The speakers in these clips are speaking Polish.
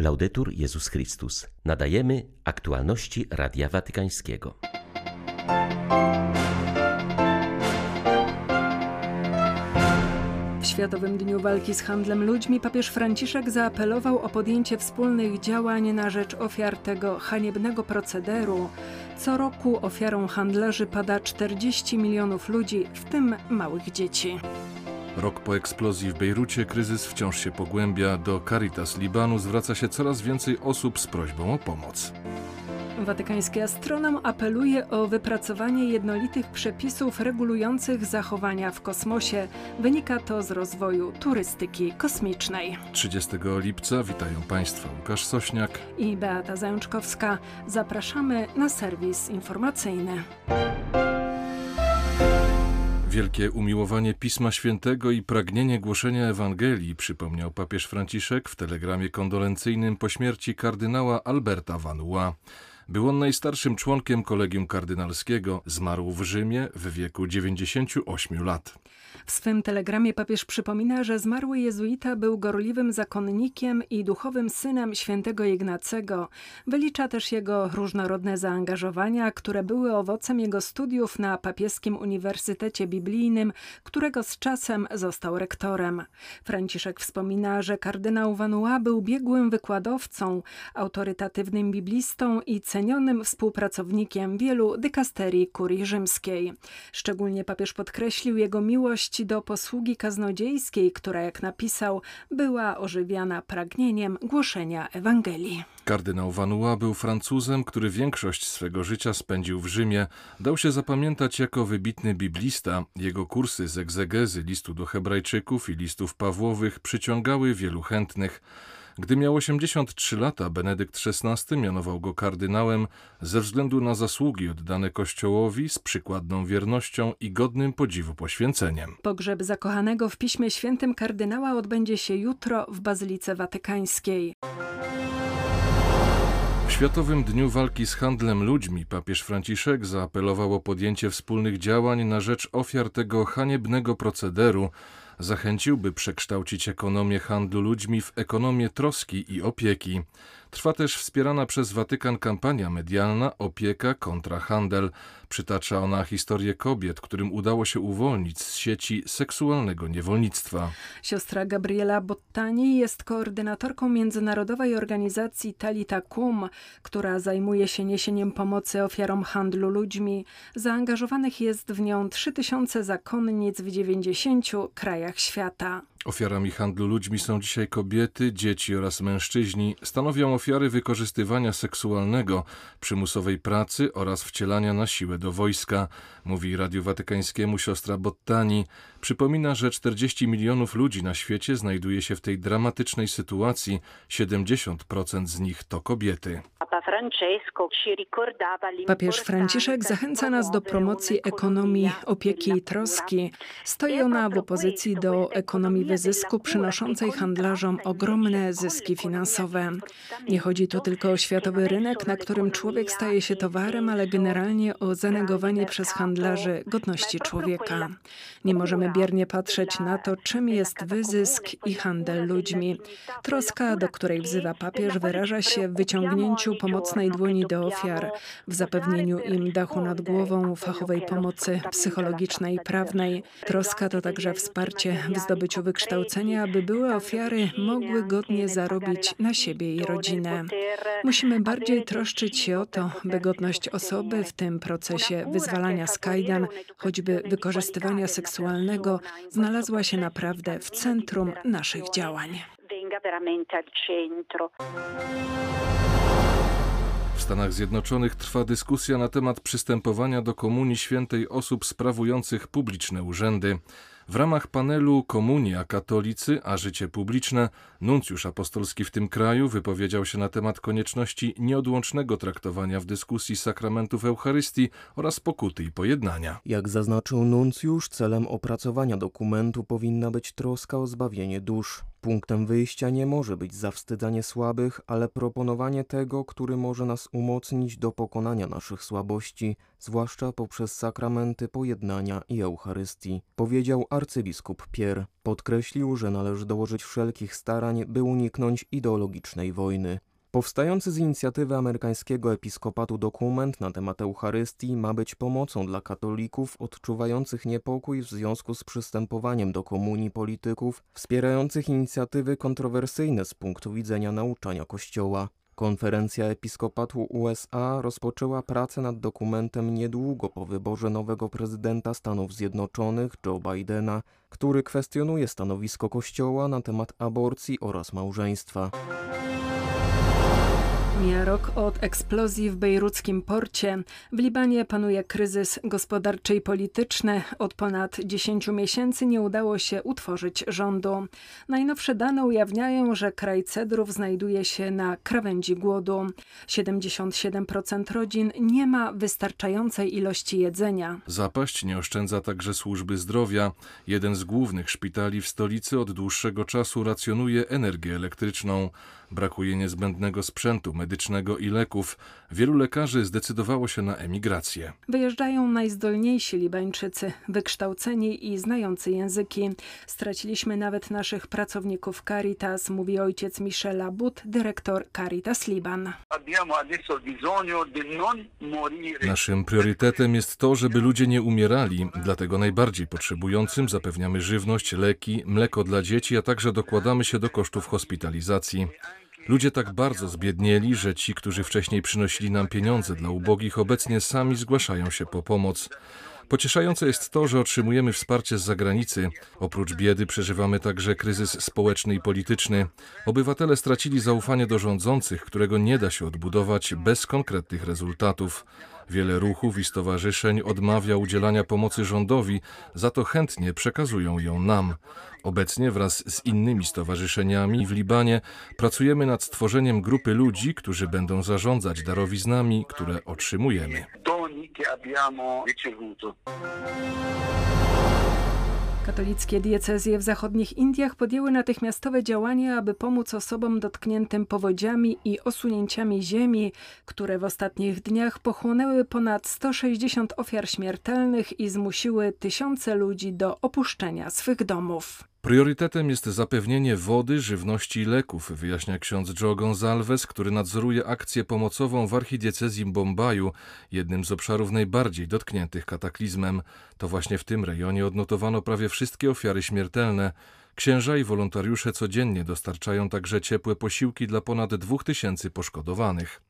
Laudetur Jezus Chrystus. Nadajemy aktualności Radia Watykańskiego. W Światowym Dniu Walki z Handlem Ludźmi papież Franciszek zaapelował o podjęcie wspólnych działań na rzecz ofiar tego haniebnego procederu. Co roku ofiarą handlarzy pada 40 milionów ludzi, w tym małych dzieci. Rok po eksplozji w Bejrucie kryzys wciąż się pogłębia. Do Caritas Libanu zwraca się coraz więcej osób z prośbą o pomoc. Watykański astronom apeluje o wypracowanie jednolitych przepisów regulujących zachowania w kosmosie. Wynika to z rozwoju turystyki kosmicznej. 30 lipca witają Państwa Łukasz Sośniak i Beata Zajączkowska. Zapraszamy na serwis informacyjny. Wielkie umiłowanie Pisma Świętego i pragnienie głoszenia Ewangelii, przypomniał papież Franciszek w telegramie kondolencyjnym po śmierci kardynała Alberta Vanua. Był on najstarszym członkiem kolegium kardynalskiego, zmarł w Rzymie w wieku 98 lat. W swym telegramie papież przypomina, że zmarły jezuita był gorliwym zakonnikiem i duchowym synem świętego Ignacego. Wylicza też jego różnorodne zaangażowania, które były owocem jego studiów na papieskim Uniwersytecie Biblijnym, którego z czasem został rektorem. Franciszek wspomina, że kardynał Vanua był biegłym wykładowcą, autorytatywnym biblistą i cenionym współpracownikiem wielu dykasterii kurii rzymskiej. Szczególnie papież podkreślił jego miłość do posługi kaznodziejskiej, która, jak napisał, była ożywiana pragnieniem głoszenia Ewangelii. Kardynał Vanua był Francuzem, który większość swego życia spędził w Rzymie. Dał się zapamiętać jako wybitny biblista. Jego kursy z egzegezy listu do Hebrajczyków i listów Pawłowych przyciągały wielu chętnych. Gdy miał 83 lata, Benedykt XVI mianował go kardynałem ze względu na zasługi oddane Kościołowi z przykładną wiernością i godnym podziwu poświęceniem. Pogrzeb zakochanego w Piśmie Świętym kardynała odbędzie się jutro w Bazylice Watykańskiej. W Światowym Dniu Walki z Handlem Ludźmi papież Franciszek zaapelował o podjęcie wspólnych działań na rzecz ofiar tego haniebnego procederu, zachęcił, by przekształcić ekonomię handlu ludźmi w ekonomię troski i opieki. Trwa też wspierana przez Watykan kampania medialna Opieka kontra handel. Przytacza ona historię kobiet, którym udało się uwolnić z sieci seksualnego niewolnictwa. Siostra Gabriela Bottani jest koordynatorką międzynarodowej organizacji Talita Kum, która zajmuje się niesieniem pomocy ofiarom handlu ludźmi. Zaangażowanych jest w nią 3000 zakonnic w 90 krajach świata. Ofiarami handlu ludźmi są dzisiaj kobiety, dzieci oraz mężczyźni. Stanowią ofiary wykorzystywania seksualnego, przymusowej pracy oraz wcielania na siłę do wojska, mówi Radiu Watykańskiemu siostra Bottani. Przypomina, że 40 milionów ludzi na świecie znajduje się w tej dramatycznej sytuacji. 70% z nich to kobiety. Papież Franciszek zachęca nas do promocji ekonomii opieki i troski. Stoi ona w opozycji do ekonomii wyzysku przynoszącej handlarzom ogromne zyski finansowe. Nie chodzi tu tylko o światowy rynek, na którym człowiek staje się towarem, ale generalnie o zanegowanie przez handlarzy godności człowieka. Nie możemy biernie patrzeć na to, czym jest wyzysk i handel ludźmi. Troska, do której wzywa papież, wyraża się w wyciągnięciu pomocnej dłoni do ofiar, w zapewnieniu im dachu nad głową, fachowej pomocy psychologicznej i prawnej. Troska to także wsparcie w zdobyciu wykształcenia, aby były ofiary mogły godnie zarobić na siebie i rodzinę. Musimy bardziej troszczyć się o to, by godność osoby w tym procesie wyzwalania z kajdan, choćby wykorzystywania seksualnego, znalazła się naprawdę w centrum naszych działań. W Stanach Zjednoczonych trwa dyskusja na temat przystępowania do Komunii Świętej osób sprawujących publiczne urzędy. W ramach panelu Komunia Katolicy a życie publiczne nuncjusz apostolski w tym kraju wypowiedział się na temat konieczności nieodłącznego traktowania w dyskusji sakramentów Eucharystii oraz pokuty i pojednania. Jak zaznaczył nuncjusz, celem opracowania dokumentu powinna być troska o zbawienie dusz. Punktem wyjścia nie może być zawstydzanie słabych, ale proponowanie tego, który może nas umocnić do pokonania naszych słabości, zwłaszcza poprzez sakramenty pojednania i Eucharystii, powiedział arcybiskup Pier. Podkreślił, że należy dołożyć wszelkich starań, by uniknąć ideologicznej wojny. Powstający z inicjatywy amerykańskiego episkopatu dokument na temat Eucharystii ma być pomocą dla katolików odczuwających niepokój w związku z przystępowaniem do komunii polityków, wspierających inicjatywy kontrowersyjne z punktu widzenia nauczania Kościoła. Konferencja Episkopatu USA rozpoczęła pracę nad dokumentem niedługo po wyborze nowego prezydenta Stanów Zjednoczonych Joe Bidena, który kwestionuje stanowisko Kościoła na temat aborcji oraz małżeństwa. Mija rok od eksplozji w bejruckim porcie. W Libanie panuje kryzys gospodarczy i polityczny. Od ponad 10 miesięcy nie udało się utworzyć rządu. Najnowsze dane ujawniają, że kraj Cedrów znajduje się na krawędzi głodu. 77% rodzin nie ma wystarczającej ilości jedzenia. Zapaść nie oszczędza także służby zdrowia. Jeden z głównych szpitali w stolicy od dłuższego czasu racjonuje energię elektryczną. Brakuje niezbędnego sprzętu medycznego i leków. Wielu lekarzy zdecydowało się na emigrację. Wyjeżdżają najzdolniejsi Libańczycy, wykształceni i znający języki. Straciliśmy nawet naszych pracowników Caritas, mówi ojciec Michela But, dyrektor Caritas Liban. Naszym priorytetem jest to, żeby ludzie nie umierali, dlatego najbardziej potrzebującym zapewniamy żywność, leki, mleko dla dzieci, a także dokładamy się do kosztów hospitalizacji. Ludzie tak bardzo zbiednieli, że ci, którzy wcześniej przynosili nam pieniądze dla ubogich, obecnie sami zgłaszają się po pomoc. Pocieszające jest to, że otrzymujemy wsparcie z zagranicy. Oprócz biedy przeżywamy także kryzys społeczny i polityczny. Obywatele stracili zaufanie do rządzących, którego nie da się odbudować bez konkretnych rezultatów. Wiele ruchów i stowarzyszeń odmawia udzielania pomocy rządowi, za to chętnie przekazują ją nam. Obecnie wraz z innymi stowarzyszeniami w Libanie pracujemy nad stworzeniem grupy ludzi, którzy będą zarządzać darowiznami, które otrzymujemy. Katolickie diecezje w zachodnich Indiach podjęły natychmiastowe działania, aby pomóc osobom dotkniętym powodziami i osunięciami ziemi, które w ostatnich dniach pochłonęły ponad 160 ofiar śmiertelnych i zmusiły tysiące ludzi do opuszczenia swych domów. Priorytetem jest zapewnienie wody, żywności i leków, wyjaśnia ksiądz Joe Gonzalves, który nadzoruje akcję pomocową w archidiecezji Bombaju, jednym z obszarów najbardziej dotkniętych kataklizmem. To właśnie w tym rejonie odnotowano prawie wszystkie ofiary śmiertelne. Księża i wolontariusze codziennie dostarczają także ciepłe posiłki dla ponad dwóch tysięcy poszkodowanych.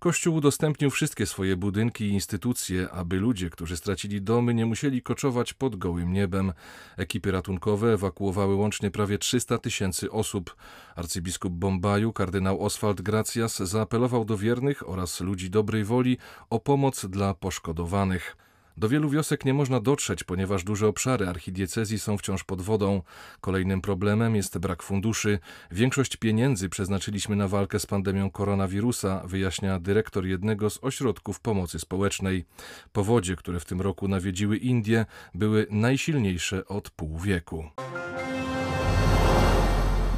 Kościół udostępnił wszystkie swoje budynki i instytucje, aby ludzie, którzy stracili domy, nie musieli koczować pod gołym niebem. Ekipy ratunkowe ewakuowały łącznie prawie 300 tysięcy osób. Arcybiskup Bombaju, kardynał Oswald Gracias, zaapelował do wiernych oraz ludzi dobrej woli o pomoc dla poszkodowanych. Do wielu wiosek nie można dotrzeć, ponieważ duże obszary archidiecezji są wciąż pod wodą. Kolejnym problemem jest brak funduszy. Większość pieniędzy przeznaczyliśmy na walkę z pandemią koronawirusa, wyjaśnia dyrektor jednego z ośrodków pomocy społecznej. Powodzie, które w tym roku nawiedziły Indie, były najsilniejsze od pół wieku.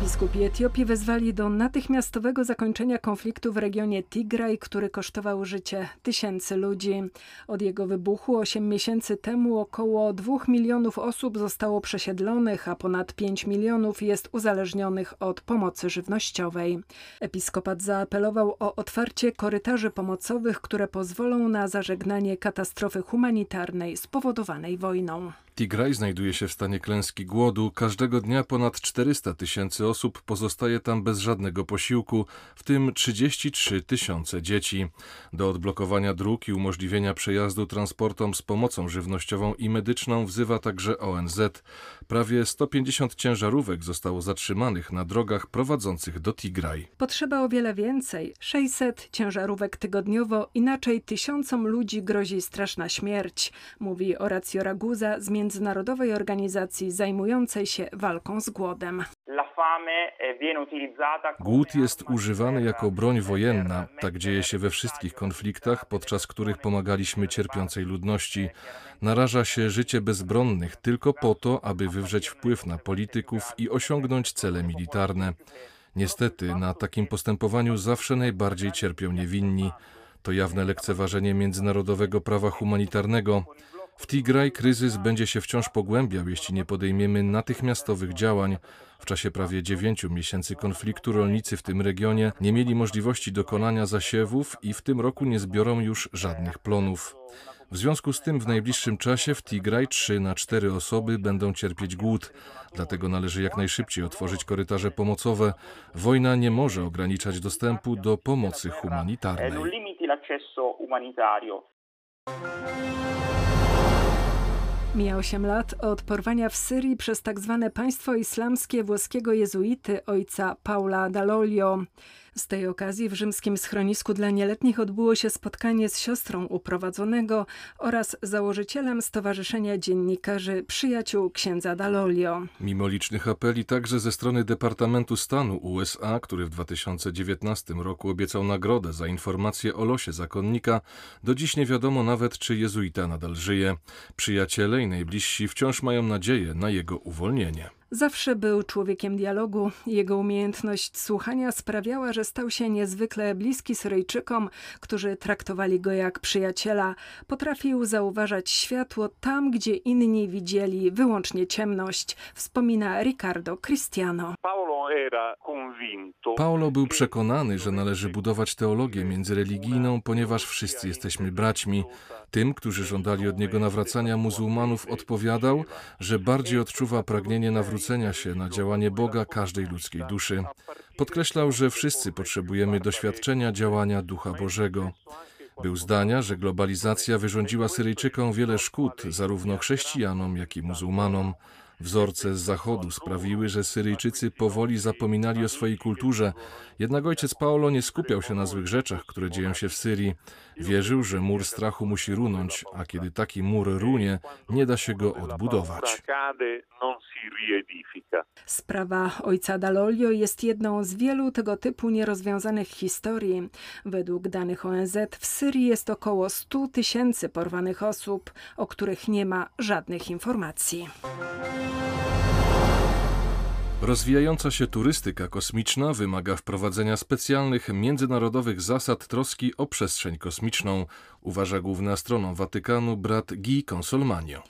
Biskupi Etiopii wezwali do natychmiastowego zakończenia konfliktu w regionie Tigraj, który kosztował życie tysięcy ludzi. Od jego wybuchu 8 miesięcy temu około 2 milionów osób zostało przesiedlonych, a ponad 5 milionów jest uzależnionych od pomocy żywnościowej. Episkopat zaapelował o otwarcie korytarzy pomocowych, które pozwolą na zażegnanie katastrofy humanitarnej spowodowanej wojną. Tigraj znajduje się w stanie klęski głodu. Każdego dnia ponad 400 tysięcy osób pozostaje tam bez żadnego posiłku, w tym 33 tysiące dzieci. Do odblokowania dróg i umożliwienia przejazdu transportom z pomocą żywnościową i medyczną wzywa także ONZ. Prawie 150 ciężarówek zostało zatrzymanych na drogach prowadzących do Tigraj. Potrzeba o wiele więcej 600 ciężarówek tygodniowo, inaczej tysiącom ludzi grozi straszna śmierć, mówi Orazio Raguza z międzynarodowej organizacji zajmującej się walką z głodem. Głód jest używany jako broń wojenna. Tak dzieje się we wszystkich konfliktach, podczas których pomagaliśmy cierpiącej ludności. Naraża się życie bezbronnych tylko po to, aby wywrzeć wpływ na polityków i osiągnąć cele militarne. Niestety, na takim postępowaniu zawsze najbardziej cierpią niewinni. To jawne lekceważenie międzynarodowego prawa humanitarnego. W Tigraj kryzys będzie się wciąż pogłębiał, jeśli nie podejmiemy natychmiastowych działań. W czasie prawie dziewięciu miesięcy konfliktu rolnicy w tym regionie nie mieli możliwości dokonania zasiewów i w tym roku nie zbiorą już żadnych plonów. W związku z tym w najbliższym czasie w Tigraj 3 na 4 osoby będą cierpieć głód. Dlatego należy jak najszybciej otworzyć korytarze pomocowe. Wojna nie może ograniczać dostępu do pomocy humanitarnej. Mija 8 lat od porwania w Syrii przez tzw. Tak państwo islamskie włoskiego jezuity ojca Paula Dall'Olio. Z tej okazji w rzymskim schronisku dla nieletnich odbyło się spotkanie z siostrą uprowadzonego oraz założycielem Stowarzyszenia Dziennikarzy Przyjaciół księdza Dalolio. Mimo licznych apeli także ze strony Departamentu Stanu USA, który w 2019 roku obiecał nagrodę za informacje o losie zakonnika, do dziś nie wiadomo nawet, czy jezuita nadal żyje. Przyjaciele i najbliżsi wciąż mają nadzieję na jego uwolnienie. Zawsze był człowiekiem dialogu. Jego umiejętność słuchania sprawiała, że stał się niezwykle bliski Syryjczykom, którzy traktowali go jak przyjaciela. Potrafił zauważać światło tam, gdzie inni widzieli wyłącznie ciemność, wspomina Riccardo Cristiano. Paulo był przekonany, że należy budować teologię międzyreligijną, ponieważ wszyscy jesteśmy braćmi. Tym, którzy żądali od niego nawracania muzułmanów, odpowiadał, że bardziej odczuwa pragnienie nawrócenia się na działanie Boga każdej ludzkiej duszy. Podkreślał, że wszyscy potrzebujemy doświadczenia działania Ducha Bożego. Był zdania, że globalizacja wyrządziła Syryjczykom wiele szkód, zarówno chrześcijanom, jak i muzułmanom. Wzorce z zachodu sprawiły, że Syryjczycy powoli zapominali o swojej kulturze. Jednak ojciec Paolo nie skupiał się na złych rzeczach, które dzieją się w Syrii. Wierzył, że mur strachu musi runąć, a kiedy taki mur runie, nie da się go odbudować. Sprawa ojca Dalolio jest jedną z wielu tego typu nierozwiązanych historii. Według danych ONZ w Syrii jest około 100 tysięcy porwanych osób, o których nie ma żadnych informacji. Rozwijająca się turystyka kosmiczna wymaga wprowadzenia specjalnych międzynarodowych zasad troski o przestrzeń kosmiczną, uważa główny astronom Watykanu brat Guy Consolmanio.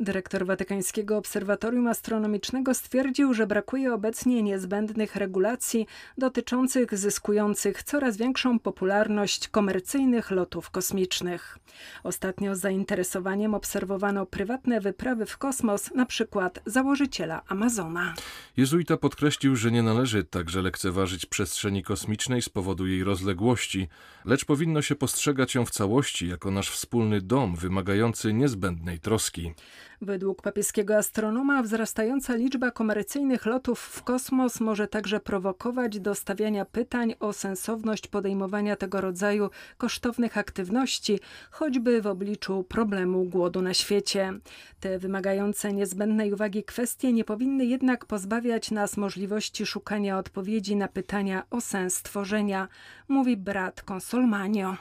Dyrektor Watykańskiego Obserwatorium Astronomicznego stwierdził, że brakuje obecnie niezbędnych regulacji dotyczących zyskujących coraz większą popularność komercyjnych lotów kosmicznych. Ostatnio z zainteresowaniem obserwowano prywatne wyprawy w kosmos, na przykład założyciela Amazona. Jezuita podkreślił, że nie należy także lekceważyć przestrzeni kosmicznej z powodu jej rozległości, lecz powinno się postrzegać ją w całości jako nasz wspólny dom wymagający niezbędnej troski. Według papieskiego astronoma wzrastająca liczba komercyjnych lotów w kosmos może także prowokować do stawiania pytań o sensowność podejmowania tego rodzaju kosztownych aktywności, choćby w obliczu problemu głodu na świecie. Te wymagające niezbędnej uwagi kwestie nie powinny jednak pozbawiać nas możliwości szukania odpowiedzi na pytania o sens tworzenia, mówi brat Consolmanio.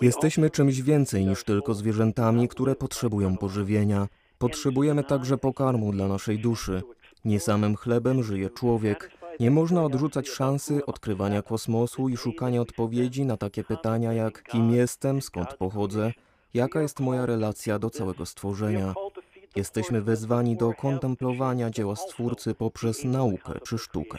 Jesteśmy czymś więcej niż tylko zwierzętami, które potrzebują pożywienia. Potrzebujemy także pokarmu dla naszej duszy. Nie samym chlebem żyje człowiek. Nie można odrzucać szansy odkrywania kosmosu i szukania odpowiedzi na takie pytania jak kim jestem, skąd pochodzę, jaka jest moja relacja do całego stworzenia. Jesteśmy wezwani do kontemplowania dzieła Stwórcy poprzez naukę czy sztukę.